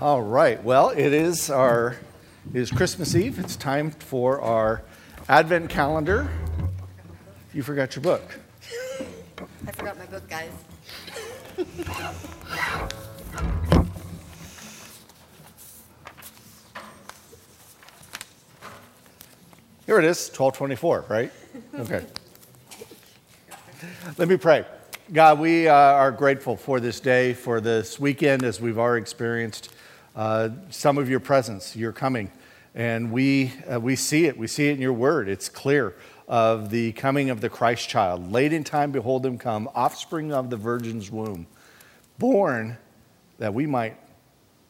All right. Well, it is our it is Christmas Eve. It's time for our Advent calendar. You forgot your book. I forgot my book, guys. Here it is, 1224, right? Okay. Let me pray. God, we uh, are grateful for this day, for this weekend, as we've already experienced uh, some of your presence, your coming. And we, uh, we see it. We see it in your word. It's clear of the coming of the Christ child. Late in time, behold him come, offspring of the virgin's womb, born that we might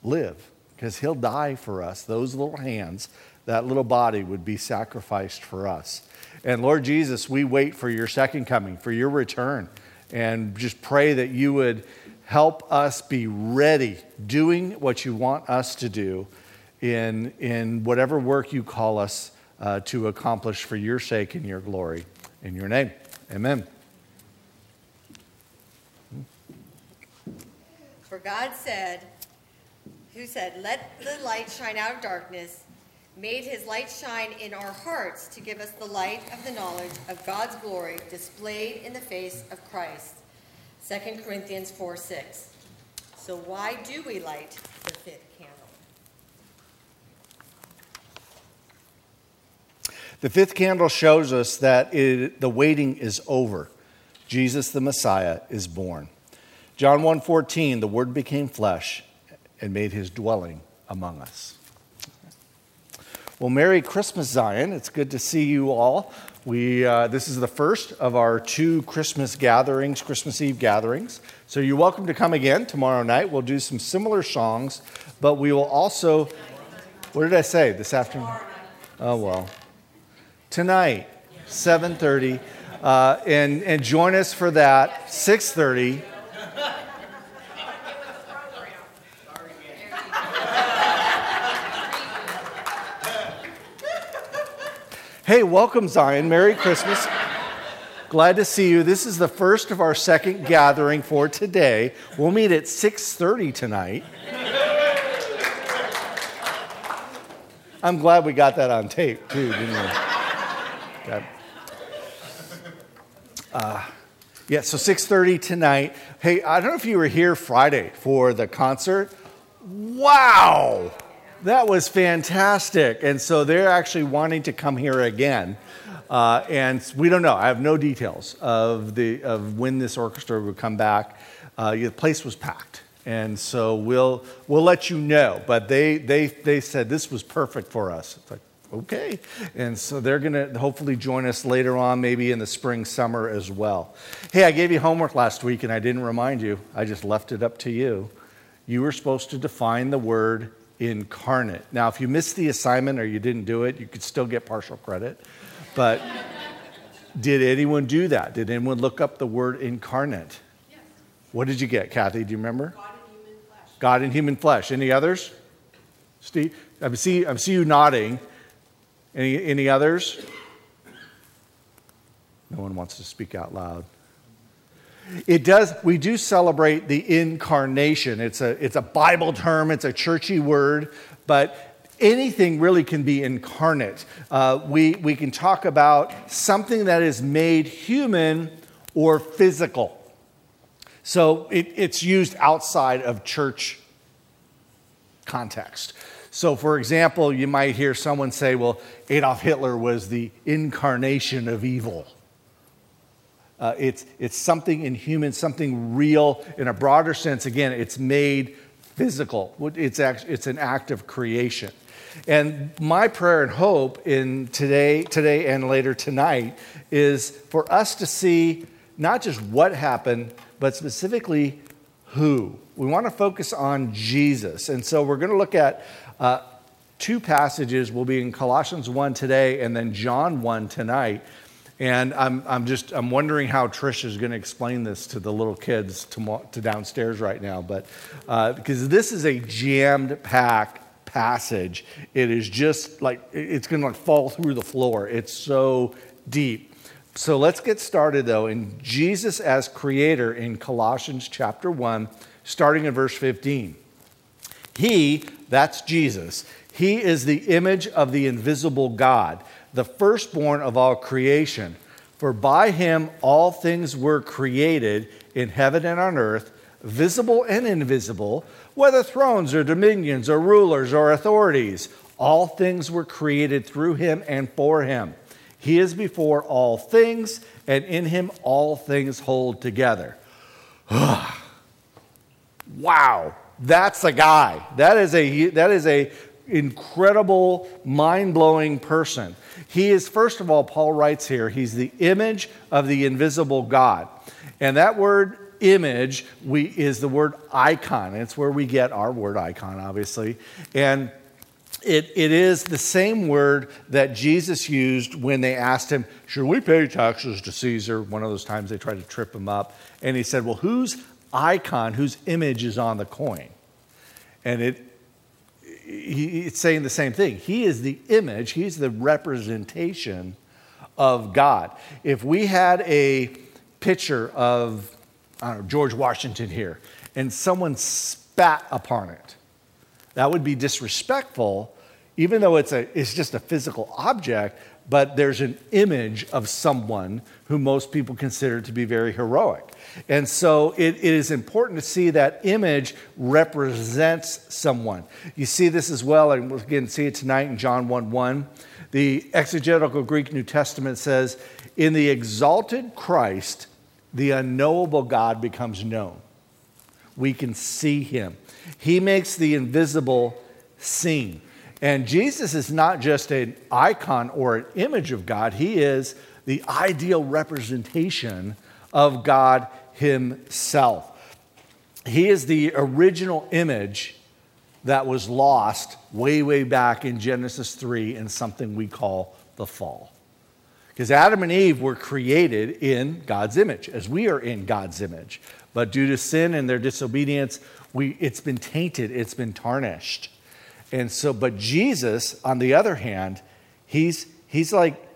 live, because he'll die for us. Those little hands, that little body would be sacrificed for us. And Lord Jesus, we wait for your second coming, for your return and just pray that you would help us be ready, doing what you want us to do in, in whatever work you call us uh, to accomplish for your sake and your glory. In your name, amen. For God said, who said, Let the light shine out of darkness, made his light shine in our hearts to give us the light of the knowledge of God's glory displayed in the face of Christ. 2 Corinthians 4 6. So, why do we light the fifth candle? The fifth candle shows us that it, the waiting is over. Jesus the Messiah is born. John 1:14 the word became flesh and made his dwelling among us. Well, Merry Christmas, Zion. It's good to see you all. We, uh, this is the first of our two Christmas gatherings, Christmas Eve gatherings. So you're welcome to come again tomorrow night. We'll do some similar songs, but we will also, what did I say this afternoon? Oh, well. Tonight, 7.30. Uh, and, and join us for that, 6.30. Hey, welcome, Zion. Merry Christmas. Glad to see you. This is the first of our second gathering for today. We'll meet at 6:30 tonight. I'm glad we got that on tape too, didn't we? Okay. Uh, yeah, so 6:30 tonight. Hey, I don't know if you were here Friday for the concert. Wow! That was fantastic. And so they're actually wanting to come here again. Uh, and we don't know. I have no details of, the, of when this orchestra would come back. Uh, the place was packed. And so we'll, we'll let you know. But they, they, they said this was perfect for us. It's like, okay. And so they're going to hopefully join us later on, maybe in the spring, summer as well. Hey, I gave you homework last week and I didn't remind you. I just left it up to you. You were supposed to define the word incarnate. Now, if you missed the assignment or you didn't do it, you could still get partial credit. But did anyone do that? Did anyone look up the word incarnate? Yes. What did you get, Kathy? Do you remember? God in human flesh. God in human flesh. Any others? Steve? I see, I see you nodding. Any, any others? No one wants to speak out loud. It does, we do celebrate the incarnation. It's a, it's a Bible term, it's a churchy word, but anything really can be incarnate. Uh, we, we can talk about something that is made human or physical. So it, it's used outside of church context. So, for example, you might hear someone say, well, Adolf Hitler was the incarnation of evil. Uh, it's, it's something inhuman, something real in a broader sense. Again, it's made physical, it's, act, it's an act of creation. And my prayer and hope in today, today and later tonight is for us to see not just what happened, but specifically who. We want to focus on Jesus. And so we're going to look at uh, two passages. We'll be in Colossians 1 today and then John 1 tonight. And I'm, I'm just I'm wondering how Trish is going to explain this to the little kids to, to downstairs right now. But uh, because this is a jammed packed passage, it is just like it's going to like fall through the floor. It's so deep. So let's get started though in Jesus as creator in Colossians chapter 1, starting in verse 15. He, that's Jesus, he is the image of the invisible God, the firstborn of all creation. For by him all things were created in heaven and on earth, visible and invisible, whether thrones or dominions or rulers or authorities. All things were created through him and for him. He is before all things, and in him all things hold together. wow, that's a guy. That is a that is a incredible, mind-blowing person. He is first of all Paul writes here, he's the image of the invisible God. And that word image we, is the word icon. It's where we get our word icon, obviously. And it, it is the same word that Jesus used when they asked him, Should we pay taxes to Caesar? One of those times they tried to trip him up. And he said, Well, whose icon, whose image is on the coin? And it, he, it's saying the same thing. He is the image, he's the representation of God. If we had a picture of, know, George Washington here, and someone spat upon it, that would be disrespectful, even though it's, a, it's just a physical object, but there's an image of someone who most people consider to be very heroic. And so it, it is important to see that image represents someone. You see this as well, and we'll again see it tonight in John 1 1. The exegetical Greek New Testament says, In the exalted Christ, the unknowable God becomes known. We can see him. He makes the invisible seen. And Jesus is not just an icon or an image of God, he is the ideal representation of God himself. He is the original image that was lost way, way back in Genesis 3 in something we call the fall. Because Adam and Eve were created in God's image, as we are in God's image. But due to sin and their disobedience, we, it's been tainted, it's been tarnished. And so, but Jesus, on the other hand, he's, he's like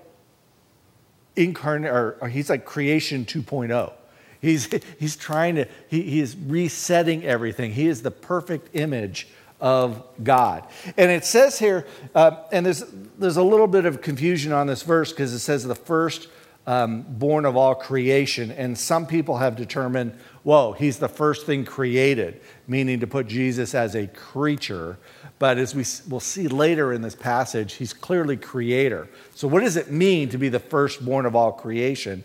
incarnate, or, or he's like creation 2.0. He's, he's trying to, he, he is resetting everything. He is the perfect image of God. And it says here, uh, and there's, there's a little bit of confusion on this verse because it says the first um, born of all creation. And some people have determined, whoa, he's the first thing created, meaning to put Jesus as a creature. But as we will see later in this passage, he's clearly creator. So, what does it mean to be the firstborn of all creation?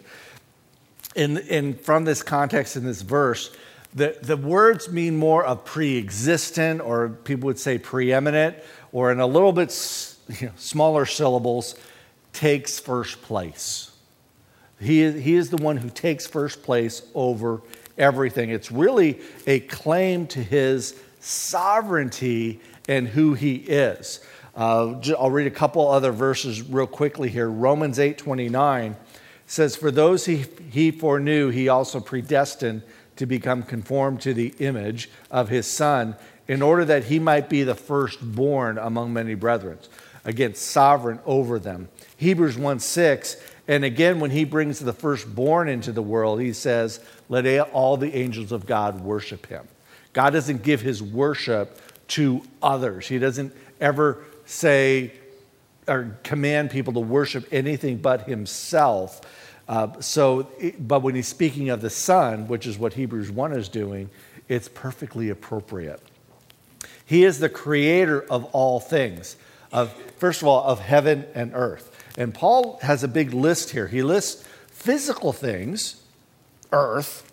In, in, from this context in this verse, the, the words mean more of pre existent, or people would say preeminent, or in a little bit you know, smaller syllables, takes first place. He is, he is the one who takes first place over everything. It's really a claim to his sovereignty and who he is. Uh, I'll read a couple other verses real quickly here. Romans 8 29 says, For those he, he foreknew, he also predestined to become conformed to the image of his Son, in order that he might be the firstborn among many brethren. Again, sovereign over them. Hebrews 1 6 and again, when he brings the firstborn into the world, he says, Let all the angels of God worship him. God doesn't give his worship to others, he doesn't ever say or command people to worship anything but himself. Uh, so, but when he's speaking of the Son, which is what Hebrews 1 is doing, it's perfectly appropriate. He is the creator of all things, of, first of all, of heaven and earth. And Paul has a big list here. He lists physical things, earth,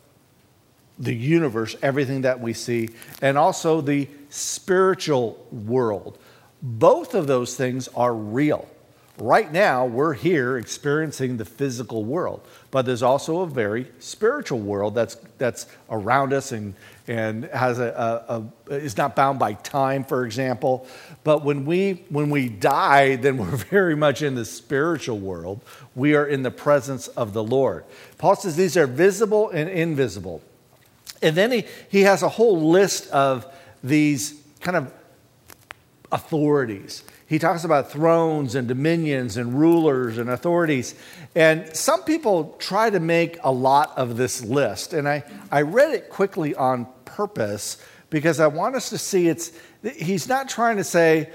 the universe, everything that we see, and also the spiritual world. Both of those things are real. Right now, we're here experiencing the physical world, but there's also a very spiritual world that's, that's around us and, and has a, a, a, is not bound by time, for example. But when we when we die, then we're very much in the spiritual world. We are in the presence of the Lord. Paul says these are visible and invisible. And then he, he has a whole list of these kind of authorities. He talks about thrones and dominions and rulers and authorities. And some people try to make a lot of this list. And I, I read it quickly on purpose because I want us to see it's, he's not trying to say,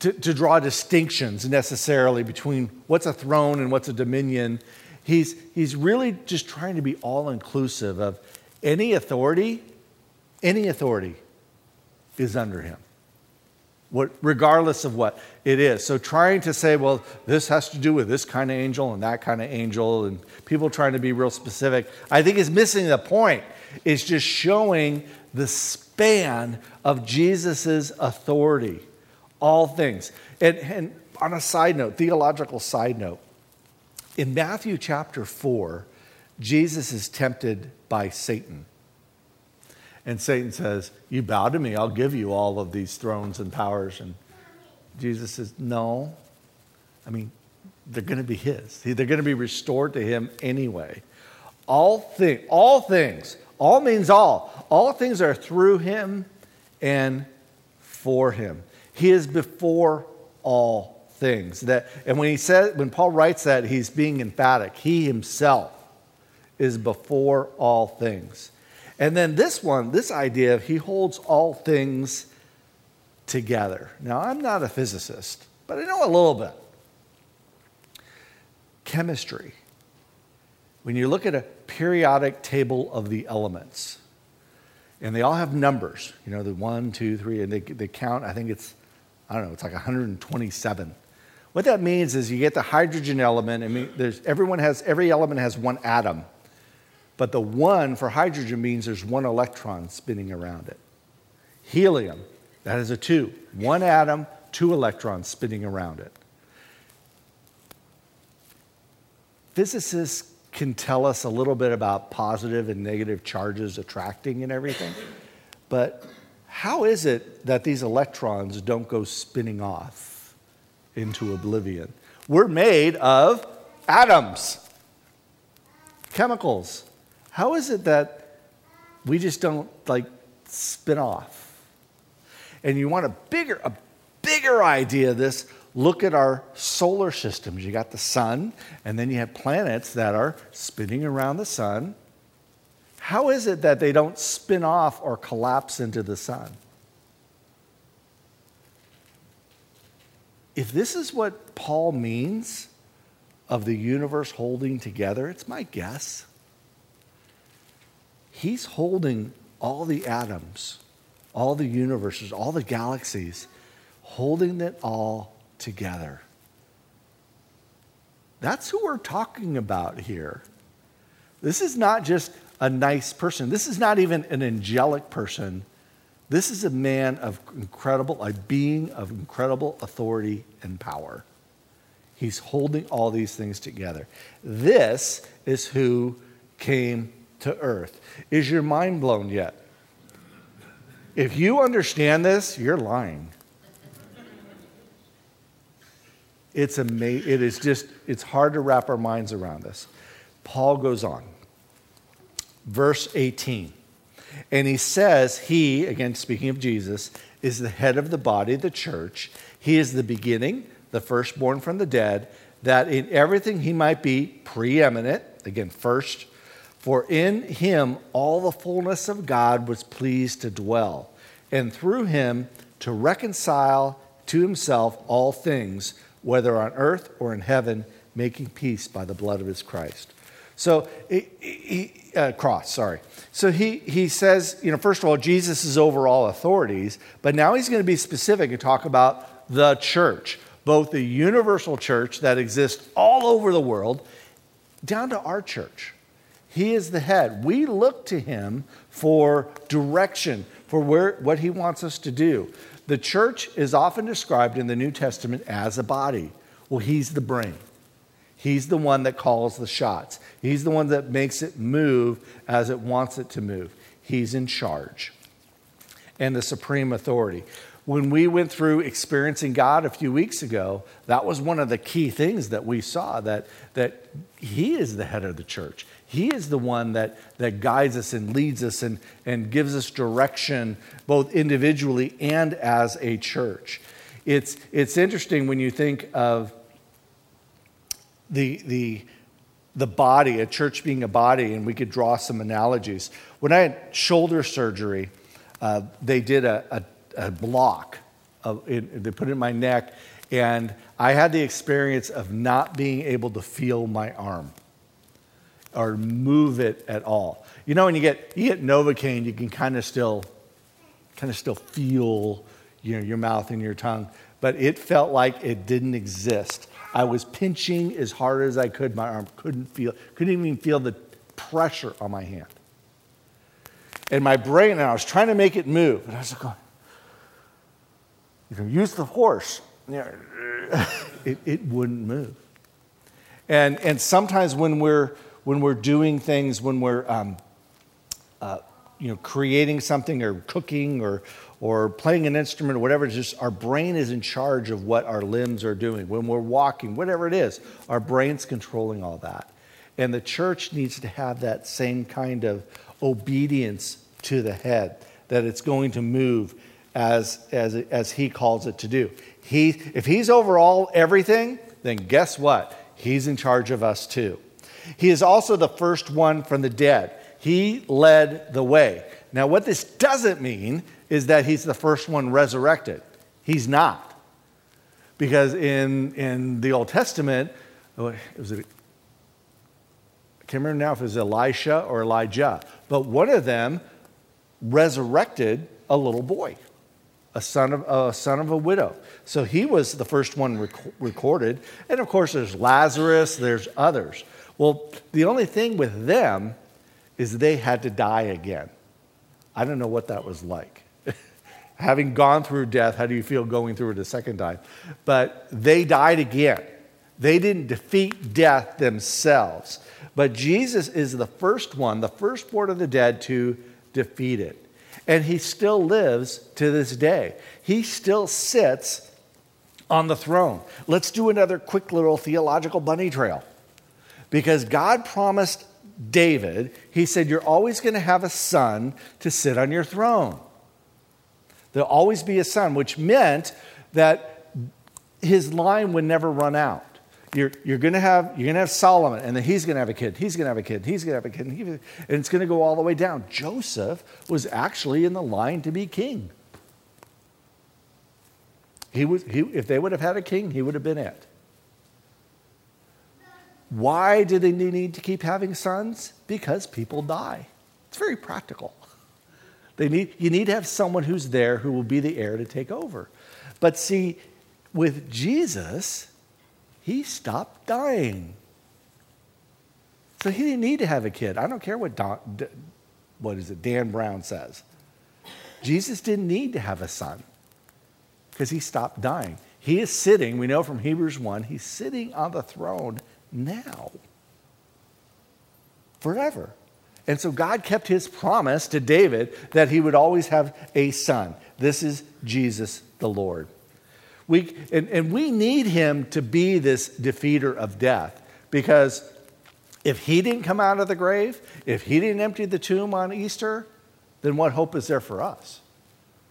to, to draw distinctions necessarily between what's a throne and what's a dominion. He's, he's really just trying to be all inclusive of any authority, any authority is under him what, regardless of what it is. So trying to say, well, this has to do with this kind of angel and that kind of angel, and people trying to be real specific, I think is missing the point. It's just showing the span of Jesus' authority, all things. And, and on a side note, theological side note, in Matthew chapter 4, Jesus is tempted by Satan. And Satan says, You bow to me, I'll give you all of these thrones and powers. And Jesus says, No. I mean, they're going to be his. They're going to be restored to him anyway. All, thing, all things, all means all. All things are through him and for him. He is before all things. That, and when he says, when Paul writes that, he's being emphatic. He himself is before all things. And then this one, this idea of he holds all things together. Now, I'm not a physicist, but I know a little bit. Chemistry. When you look at a periodic table of the elements, and they all have numbers, you know, the one, two, three, and they, they count, I think it's, I don't know, it's like 127. What that means is you get the hydrogen element. I mean, there's, everyone has, every element has one atom. But the one for hydrogen means there's one electron spinning around it. Helium, that is a two. One atom, two electrons spinning around it. Physicists can tell us a little bit about positive and negative charges attracting and everything, but how is it that these electrons don't go spinning off into oblivion? We're made of atoms, chemicals. How is it that we just don't like spin off? And you want a bigger, a bigger idea of this, look at our solar systems. You got the sun, and then you have planets that are spinning around the sun. How is it that they don't spin off or collapse into the sun? If this is what Paul means of the universe holding together, it's my guess He's holding all the atoms, all the universes, all the galaxies, holding it all together. That's who we're talking about here. This is not just a nice person. This is not even an angelic person. This is a man of incredible, a being of incredible authority and power. He's holding all these things together. This is who came to earth. Is your mind blown yet? If you understand this, you're lying. It's amazing. It is just, it's hard to wrap our minds around this. Paul goes on. Verse 18. And he says, He, again speaking of Jesus, is the head of the body, the church. He is the beginning, the firstborn from the dead, that in everything he might be preeminent, again, first for in him all the fullness of God was pleased to dwell, and through him to reconcile to himself all things, whether on earth or in heaven, making peace by the blood of his Christ. So, he, uh, cross, sorry. So he, he says, you know, first of all, Jesus is over all authorities, but now he's going to be specific and talk about the church, both the universal church that exists all over the world, down to our church. He is the head. We look to him for direction, for where, what he wants us to do. The church is often described in the New Testament as a body. Well, he's the brain. He's the one that calls the shots. He's the one that makes it move as it wants it to move. He's in charge and the supreme authority. When we went through experiencing God a few weeks ago, that was one of the key things that we saw that, that He is the head of the church. He is the one that, that guides us and leads us and, and gives us direction, both individually and as a church. It's, it's interesting when you think of the, the, the body, a church being a body, and we could draw some analogies. When I had shoulder surgery, uh, they did a, a, a block. Of, it, they put it in my neck, and I had the experience of not being able to feel my arm or move it at all. You know, when you get you get Novocaine, you can kind of still kind of still feel you know, your mouth and your tongue, but it felt like it didn't exist. I was pinching as hard as I could. My arm couldn't feel, couldn't even feel the pressure on my hand. And my brain, and I was trying to make it move, and I was going, oh, you know, use the horse. it, it wouldn't move. And, and sometimes when we're, when we're doing things, when we're um, uh, you know, creating something or cooking or, or playing an instrument or whatever, just our brain is in charge of what our limbs are doing. When we're walking, whatever it is, our brain's controlling all that. And the church needs to have that same kind of obedience to the head, that it's going to move as, as, as he calls it to do. He, if he's over all everything, then guess what? He's in charge of us too. He is also the first one from the dead. He led the way. Now, what this doesn't mean is that he's the first one resurrected. He's not. Because in, in the Old Testament, oh, was it, I can't remember now if it was Elisha or Elijah, but one of them resurrected a little boy, a son of a, son of a widow. So he was the first one rec- recorded. And of course, there's Lazarus, there's others. Well, the only thing with them is they had to die again. I don't know what that was like. Having gone through death, how do you feel going through it a second time? But they died again. They didn't defeat death themselves. But Jesus is the first one, the firstborn of the dead, to defeat it. And he still lives to this day. He still sits on the throne. Let's do another quick little theological bunny trail. Because God promised David, he said, You're always going to have a son to sit on your throne. There'll always be a son, which meant that his line would never run out. You're, you're going to have you're going to have Solomon, and then he's going to have a kid. He's going to have a kid. He's going to have a kid, and it's going to go all the way down. Joseph was actually in the line to be king. He was, he, if they would have had a king, he would have been it. Why do they need to keep having sons? Because people die. It's very practical. They need, you need to have someone who's there who will be the heir to take over. But see, with Jesus, he stopped dying. So he didn't need to have a kid. I don't care what, Don, what is it, Dan Brown says. Jesus didn't need to have a son because he stopped dying. He is sitting, we know from Hebrews 1, he's sitting on the throne now. Forever. And so God kept his promise to David that he would always have a son. This is Jesus the Lord. We, and, and we need him to be this defeater of death because if he didn't come out of the grave, if he didn't empty the tomb on Easter, then what hope is there for us?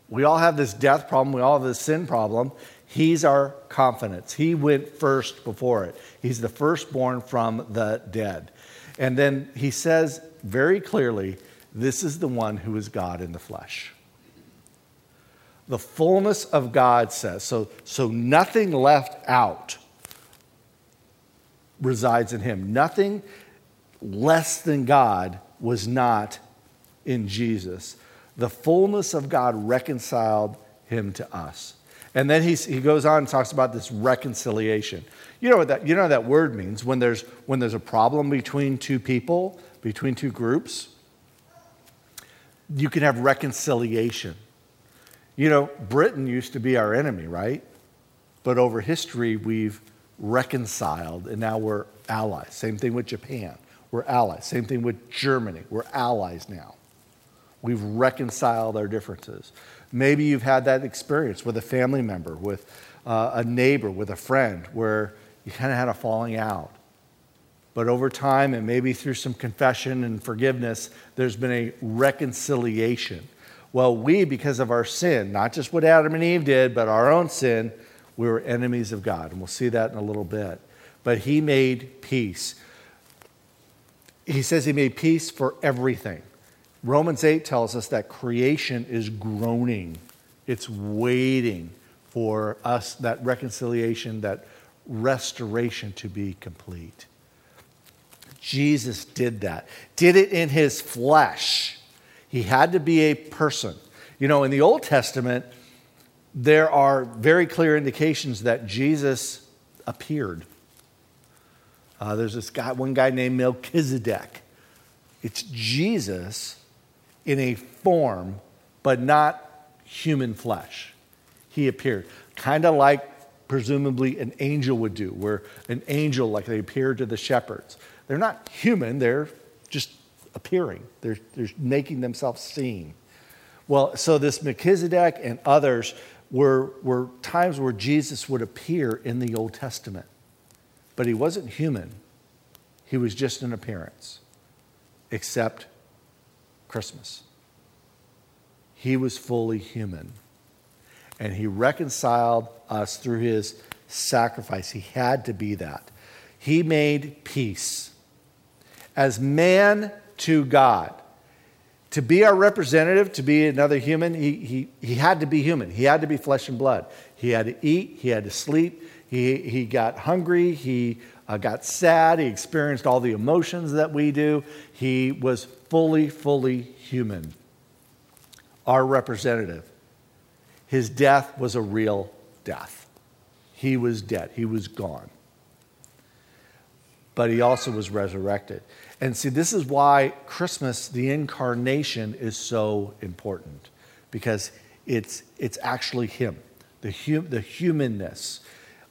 We all have this death problem, we all have this sin problem, He's our confidence. He went first before it. He's the firstborn from the dead. And then he says very clearly, This is the one who is God in the flesh. The fullness of God says, so, so nothing left out resides in him. Nothing less than God was not in Jesus. The fullness of God reconciled him to us. And then he, he goes on and talks about this reconciliation. You know what that, you know that word means when there's, when there's a problem between two people, between two groups? You can have reconciliation. You know, Britain used to be our enemy, right? But over history, we've reconciled and now we're allies. Same thing with Japan. We're allies. Same thing with Germany. We're allies now. We've reconciled our differences. Maybe you've had that experience with a family member, with uh, a neighbor, with a friend, where you kind of had a falling out. But over time, and maybe through some confession and forgiveness, there's been a reconciliation. Well, we, because of our sin, not just what Adam and Eve did, but our own sin, we were enemies of God. And we'll see that in a little bit. But He made peace. He says He made peace for everything. Romans 8 tells us that creation is groaning It's waiting for us, that reconciliation, that restoration to be complete. Jesus did that, did it in his flesh. He had to be a person. You know, in the Old Testament, there are very clear indications that Jesus appeared. Uh, there's this guy, one guy named Melchizedek. It's Jesus in a form, but not human flesh. He appeared, kind of like presumably an angel would do, where an angel, like they appeared to the shepherds. They're not human, they're just appearing, they're, they're making themselves seen. Well, so this Melchizedek and others were, were times where Jesus would appear in the Old Testament. But he wasn't human, he was just an appearance, except Christmas. He was fully human. And he reconciled us through his sacrifice. He had to be that. He made peace as man to God. To be our representative, to be another human, he, he, he had to be human. He had to be flesh and blood. He had to eat, he had to sleep, he, he got hungry, he uh, got sad, he experienced all the emotions that we do. He was fully, fully human. Our representative. His death was a real death. He was dead, he was gone. But he also was resurrected. And see, this is why Christmas, the incarnation, is so important because it's, it's actually Him, the, hum, the humanness.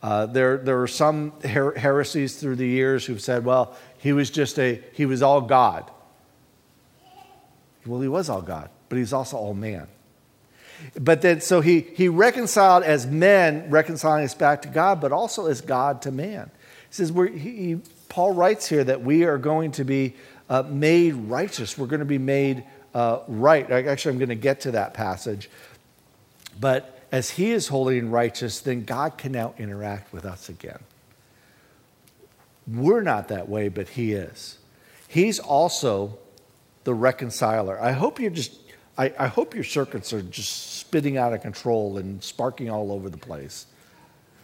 Uh, there, there are some her- heresies through the years who've said, well, he was just a, he was all God. Well, he was all God, but he's also all man. But then, so he, he reconciled as men, reconciling us back to God, but also as God to man. He says, we're, he, Paul writes here that we are going to be uh, made righteous. We're going to be made uh, right. Actually, I'm going to get to that passage. But as he is holy and righteous, then God can now interact with us again. We're not that way, but he is. He's also the reconciler. I hope you're just, I, I hope your circuits are just spitting out of control and sparking all over the place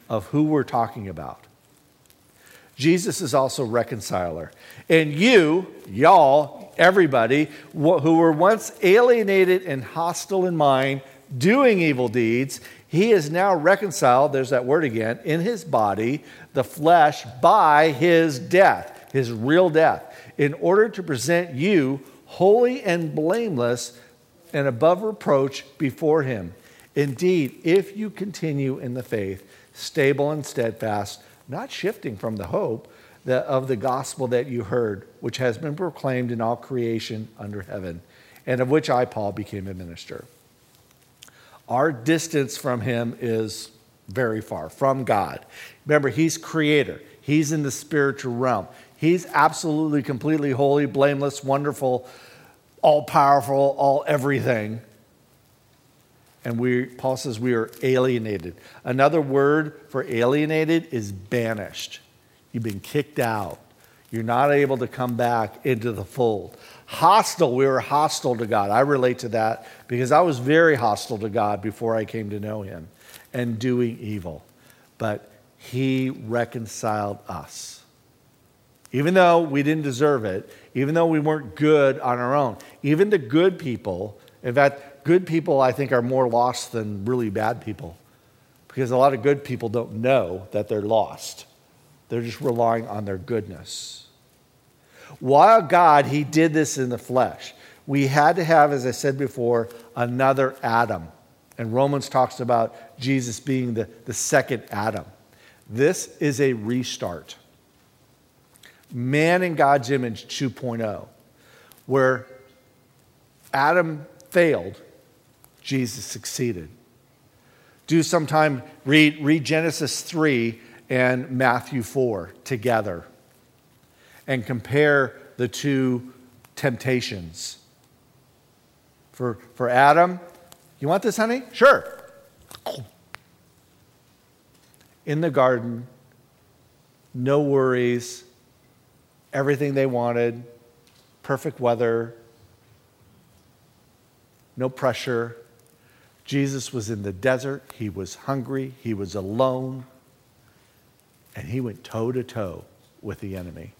of who we're talking about. Jesus is also reconciler. And you, y'all, everybody, who were once alienated and hostile in mind, doing evil deeds, he is now reconciled, there's that word again, in his body, the flesh, by his death, his real death, in order to present you holy and blameless and above reproach before him. Indeed, if you continue in the faith, stable and steadfast, not shifting from the hope that, of the gospel that you heard, which has been proclaimed in all creation under heaven, and of which I, Paul, became a minister. Our distance from him is very far from God. Remember, he's creator, he's in the spiritual realm. He's absolutely, completely holy, blameless, wonderful, all powerful, all everything and we paul says we are alienated. Another word for alienated is banished. You've been kicked out. You're not able to come back into the fold hostile we were hostile to god i relate to that because i was very hostile to god before i came to know him and doing evil but he reconciled us even though we didn't deserve it even though we weren't good on our own even the good people in fact good people, I think, are more lost than really bad people because a lot of good people don't know that they're lost. They're just relying on their goodness. While God, He did this in the flesh, we had to have, as I said before, another Adam. And Romans talks about Jesus being the, the second Adam. This is a restart. Man in God's image 2.0, where Adam failed Jesus succeeded. Do sometime read, read Genesis 3 and Matthew 4 together and compare the two temptations. For, for Adam, you want this, honey? Sure. In the garden, no worries, everything they wanted, perfect weather, no pressure, Jesus was in the desert, he was hungry, he was alone, and he went toe to toe with the enemy.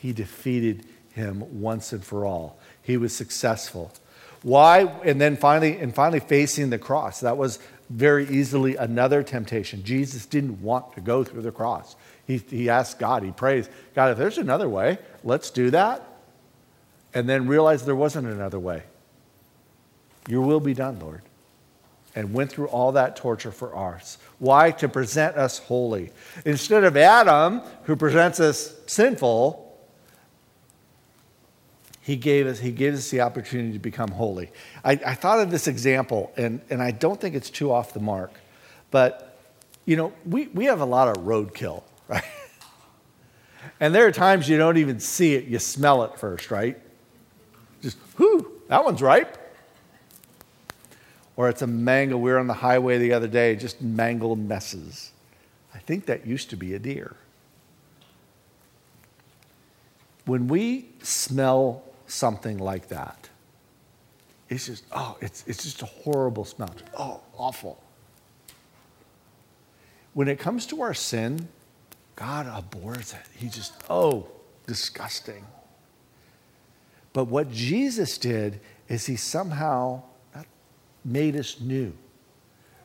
He defeated him once and for all. He was successful. Why? And then finally, and finally facing the cross. That was very easily another temptation. Jesus didn't want to go through the cross. He, he asked God, he prays, God, if there's another way, let's do that. And then realized there wasn't another way. Your will be done, Lord. And went through all that torture for us. Why? To present us holy. Instead of Adam, who presents us sinful, he gave us, he gave us the opportunity to become holy. I, I thought of this example, and, and I don't think it's too off the mark, but you know, we, we have a lot of roadkill, right? and there are times you don't even see it, you smell it first, right? Just, whoo, that one's ripe. Or it's a mango. We were on the highway the other day, just mangled messes. I think that used to be a deer. When we smell something like that, it's just, oh, it's, it's just a horrible smell. Oh, awful. When it comes to our sin, God abhors it. He just, oh, disgusting. But what Jesus did is he somehow made us new,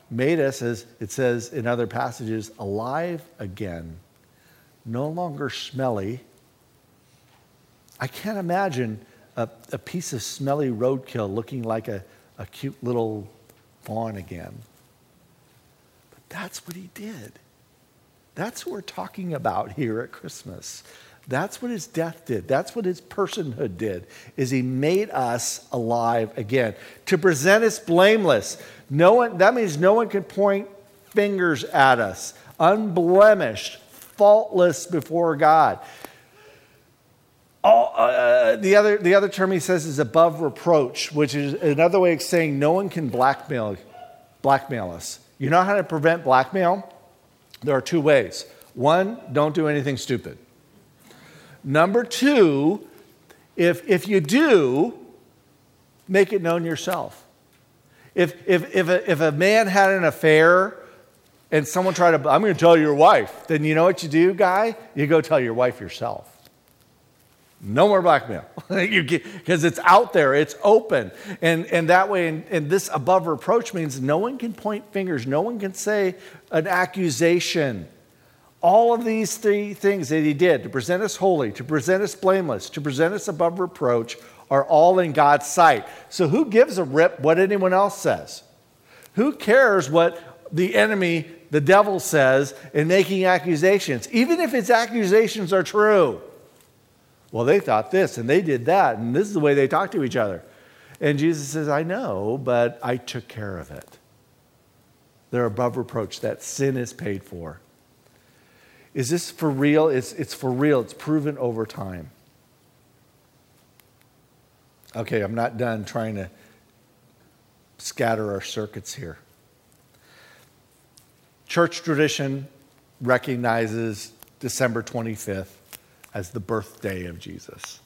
made us, as it says in other passages, alive again, no longer smelly. I can't imagine a, a piece of smelly roadkill looking like a, a cute little fawn again. But that's what he did. That's what we're talking about here at Christmas. That's what his death did. That's what his personhood did. Is he made us alive again to present us blameless. No one that means no one can point fingers at us. Unblemished, faultless before God. All, uh, the, other, the other term he says is above reproach, which is another way of saying no one can blackmail, blackmail us. You know how to prevent blackmail? There are two ways. One, don't do anything stupid. Number two, if, if you do, make it known yourself. If, if, if, a, if a man had an affair and someone tried to, I'm going to tell your wife, then you know what you do, guy? You go tell your wife yourself. No more blackmail because it's out there, it's open. And, and that way, and, and this above reproach means no one can point fingers, no one can say an accusation. All of these three things that he did to present us holy, to present us blameless, to present us above reproach are all in God's sight. So who gives a rip what anyone else says? Who cares what the enemy, the devil, says in making accusations, even if his accusations are true? Well, they thought this and they did that, and this is the way they talk to each other. And Jesus says, I know, but I took care of it. They're above reproach. That sin is paid for. Is this for real? It's, it's for real. It's proven over time. Okay, I'm not done trying to scatter our circuits here. Church tradition recognizes December 25th as the birthday of Jesus.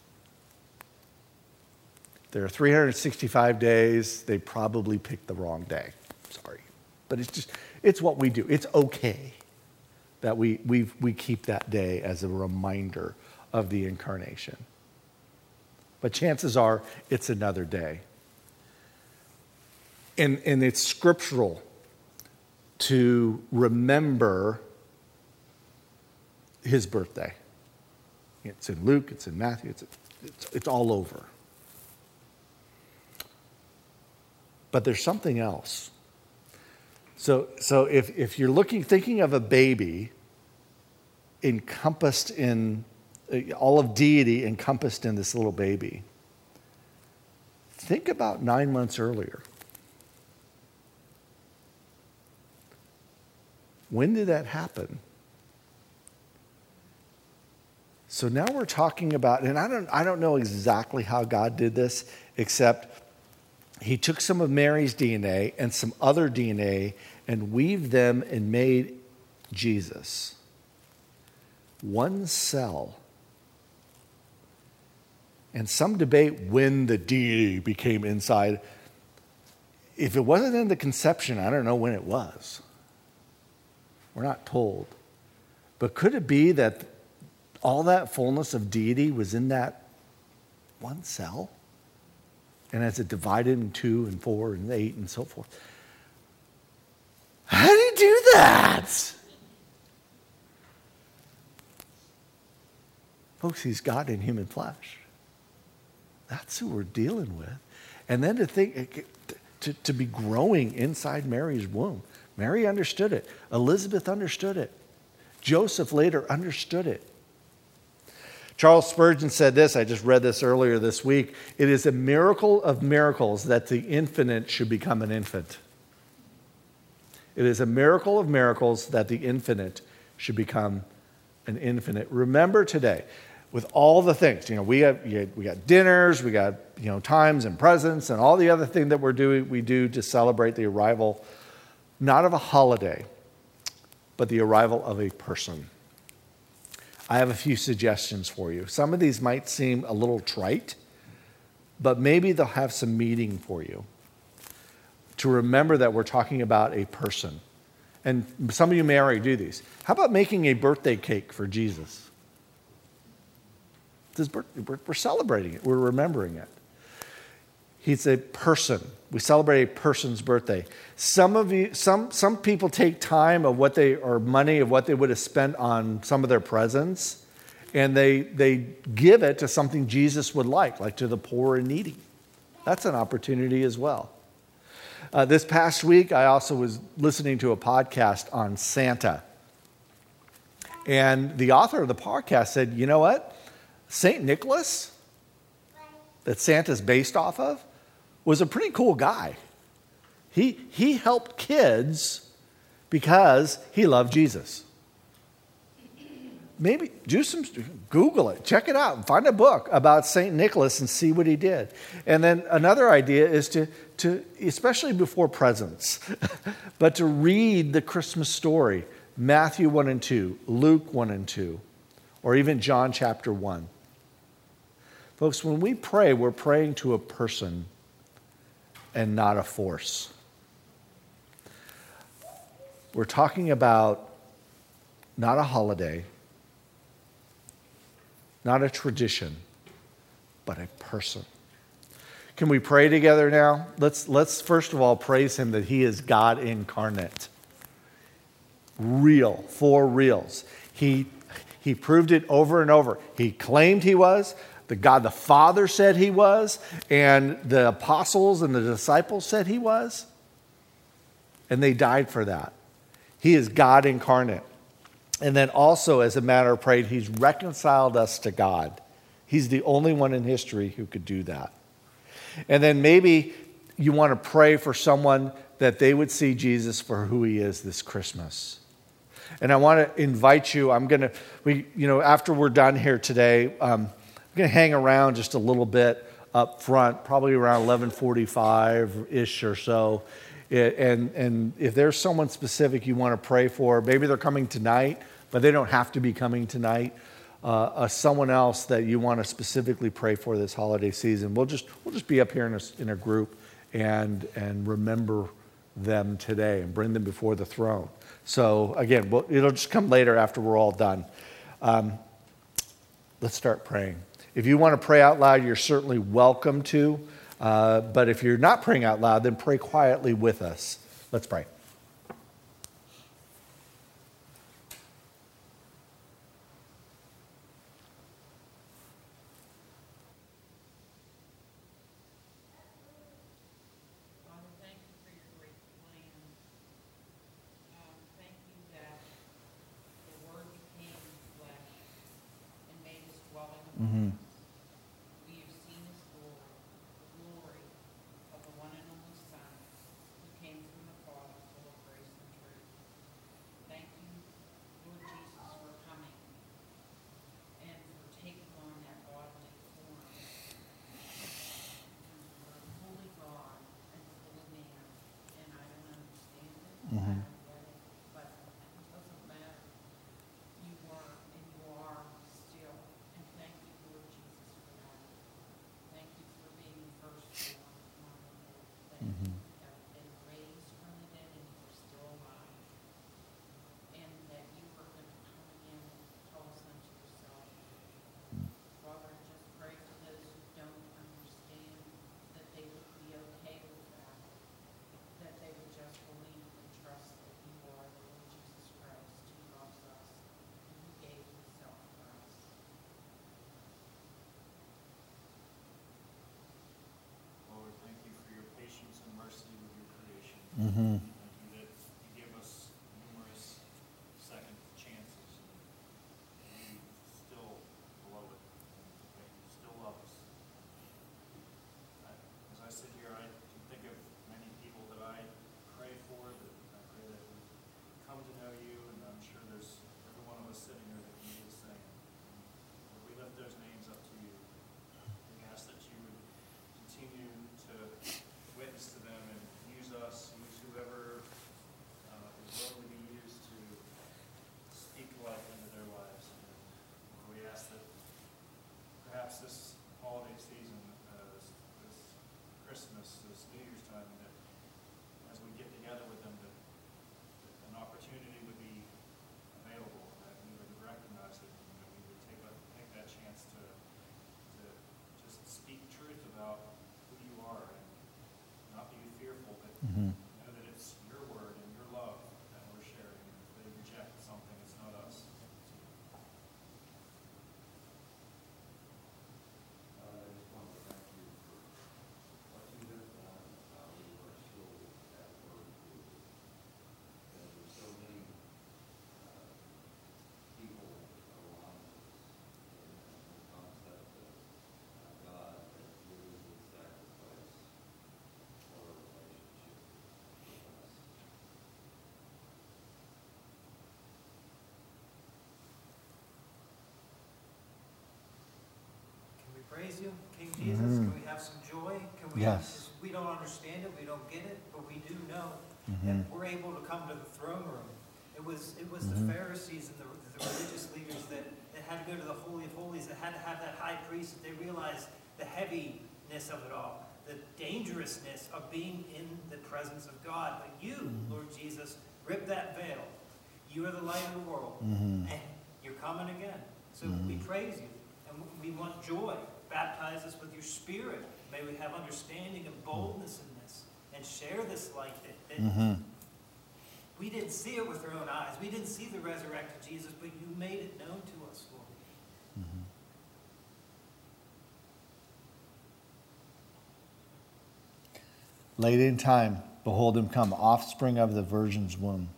There are 365 days. They probably picked the wrong day. Sorry. But it's just, it's what we do. It's okay that we, we, we keep that day as a reminder of the incarnation. But chances are it's another day. And, and it's scriptural to remember his birthday. It's in Luke, it's in Matthew, it's, it's, it's all over. But there's something else. So, so if, if you're looking, thinking of a baby encompassed in uh, all of deity encompassed in this little baby, think about nine months earlier. When did that happen? So now we're talking about, and I don't, I don't know exactly how God did this, except he took some of Mary's DNA and some other DNA and weaved them and made Jesus. One cell. And some debate when the deity became inside. if it wasn't in the conception, I don't know when it was. We're not told. But could it be that all that fullness of deity was in that one cell? And as it divided in two and four and eight and so forth. How do you do that? Folks, he's God in human flesh. That's who we're dealing with. And then to think, to, to be growing inside Mary's womb. Mary understood it. Elizabeth understood it. Joseph later understood it. Charles Spurgeon said this, I just read this earlier this week. It is a miracle of miracles that the infinite should become an infant. It is a miracle of miracles that the infinite should become an infinite. Remember today, with all the things, you know, we have we got dinners, we got you know times and presents, and all the other thing that we're doing we do to celebrate the arrival, not of a holiday, but the arrival of a person. I have a few suggestions for you. Some of these might seem a little trite, but maybe they'll have some meaning for you. To remember that we're talking about a person. And some of you may already do these. How about making a birthday cake for Jesus? We're celebrating it, we're remembering it. He's a person. We celebrate a person's birthday. Some of you, some, some people take time of what they, or money of what they would have spent on some of their presents, and they, they give it to something Jesus would like, like to the poor and needy. That's an opportunity as well. Uh, this past week, I also was listening to a podcast on Santa. And the author of the podcast said, you know what? St. Nicholas, that Santa's based off of, was a pretty cool guy. He, he helped kids because he loved Jesus. Maybe do some, Google it, check it out, and find a book about St. Nicholas and see what he did. And then another idea is to, to especially before presents, but to read the Christmas story Matthew 1 and 2, Luke 1 and 2, or even John chapter 1. Folks, when we pray, we're praying to a person and not a force. We're talking about not a holiday, not a tradition, but a person. Can we pray together now? Let's, let's first of all praise him that he is God incarnate. Real, for reals. He, he proved it over and over. He claimed he was, the God the Father said he was, and the apostles and the disciples said he was. And they died for that. He is God incarnate. And then also, as a matter of prayer, he's reconciled us to God. He's the only one in history who could do that. And then maybe you want to pray for someone that they would see Jesus for who he is this Christmas. And I want to invite you, I'm going to, we, you know, after we're done here today, um, going to hang around just a little bit up front, probably around 11:45 ish or so. And, and if there's someone specific you want to pray for, maybe they're coming tonight, but they don't have to be coming tonight. Uh, uh, someone else that you want to specifically pray for this holiday season, we'll just we'll just be up here in a, in a group and and remember them today and bring them before the throne. So again, we'll, it'll just come later after we're all done. Um, let's start praying. If you want to pray out loud, you're certainly welcome to. Uh, but if you're not praying out loud, then pray quietly with us. Let's pray. Yes. Mm. We have some joy? Can we yes. we don't understand it, we don't get it, but we do know mm-hmm. that we're able to come to the throne room. It was, it was the mm-hmm. Pharisees and the, the religious leaders that, that had to go to the Holy of Holies, that had to have that high priest, that they realized the heaviness of it all, the dangerousness of being in the presence of God. But you, mm-hmm. Lord Jesus, rip that veil. You are the light of the world, and you're coming again. So we praise you, and we want joy. Baptize us with your Spirit. May we have understanding and boldness in this, and share this light that, that mm-hmm. we didn't see it with our own eyes. We didn't see the resurrected Jesus, but you made it known to us, Lord. Mm-hmm. Late in time, behold him come, offspring of the virgin's womb.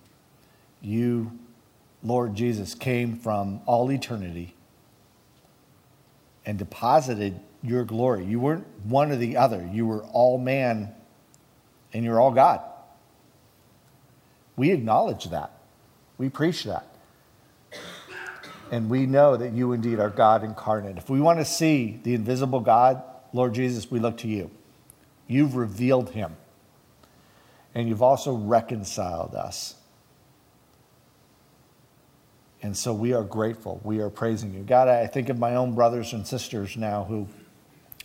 You, Lord Jesus, came from all eternity and deposited your glory. You weren't one or the other, you were all man and you're all God. We acknowledge that. We preach that. And we know that you indeed are God incarnate. If we want to see the invisible God, Lord Jesus, we look to you. You've revealed him. And you've also reconciled us. And so we are grateful. We are praising you. God, I think of my own brothers and sisters now who,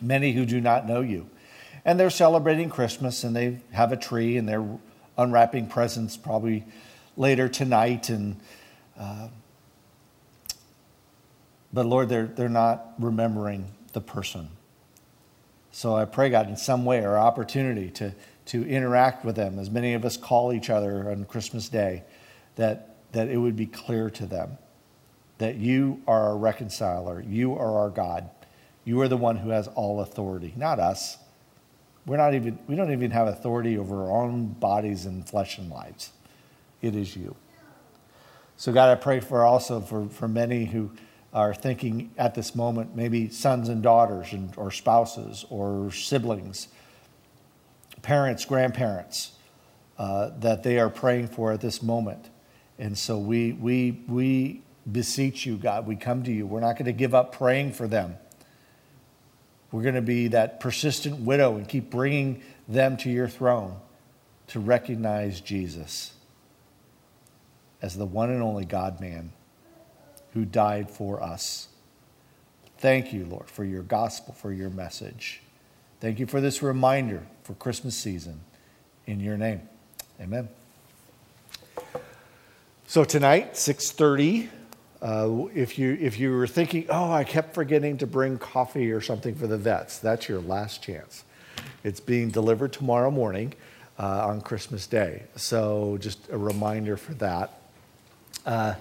many who do not know you. And they're celebrating Christmas and they have a tree and they're unwrapping presents probably later tonight. And, uh, but Lord, they're, they're not remembering the person. So I pray, God, in some way or opportunity to, to interact with them, as many of us call each other on Christmas Day, that, that it would be clear to them that you are our reconciler, you are our God, you are the one who has all authority, not us. We're not even, we don't even have authority over our own bodies and flesh and lives. It is you. So, God, I pray for also for, for many who are thinking at this moment, maybe sons and daughters, and, or spouses, or siblings, parents, grandparents, uh, that they are praying for at this moment. And so we, we, we beseech you, God, we come to you. We're not going to give up praying for them. We're going to be that persistent widow and keep bringing them to your throne to recognize Jesus as the one and only God man who died for us. Thank you, Lord, for your gospel, for your message. Thank you for this reminder for Christmas season. In your name, amen. So tonight, 6:30, uh, if you if you were thinking, oh, I kept forgetting to bring coffee or something for the vets, that's your last chance. It's being delivered tomorrow morning uh, on Christmas Day. So just a reminder for that. Uh,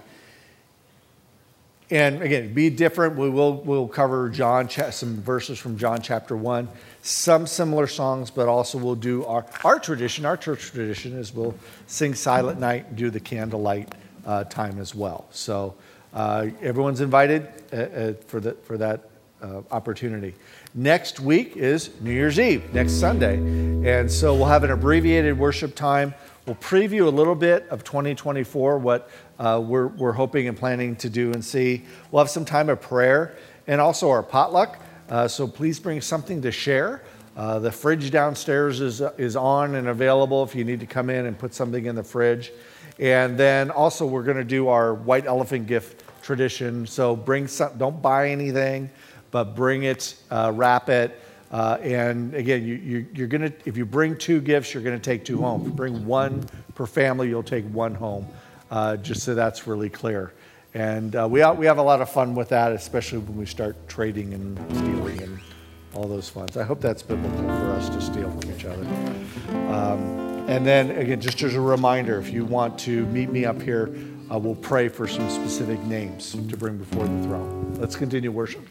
and again, be different. We will we'll cover John some verses from John chapter one, some similar songs, but also we'll do our our tradition. Our church tradition is we'll sing Silent Night and do the candlelight uh, time as well. So uh, everyone's invited uh, uh for that for that uh, opportunity. Next week is New Year's Eve, next Sunday, and so we'll have an abbreviated worship time. We'll preview a little bit of 2024, what uh, we're, we're hoping and planning to do and see. We'll have some time of prayer and also our potluck. Uh, so please bring something to share. Uh, the fridge downstairs is, is on and available if you need to come in and put something in the fridge. And then also, we're going to do our white elephant gift tradition. So bring some, don't buy anything, but bring it, uh, wrap it. Uh, and again, you, you, are going to, if you bring two gifts, you're going to take two home. If you bring one per family, you'll take one home, uh, just so that's really clear. And uh, we, we have a lot of fun with that, especially when we start trading and stealing and all those funds. I hope that's biblical for us to steal from each other. Um, and then, again, just as a reminder, if you want to meet me up here, we'll pray for some specific names to bring before the throne. Let's continue worship.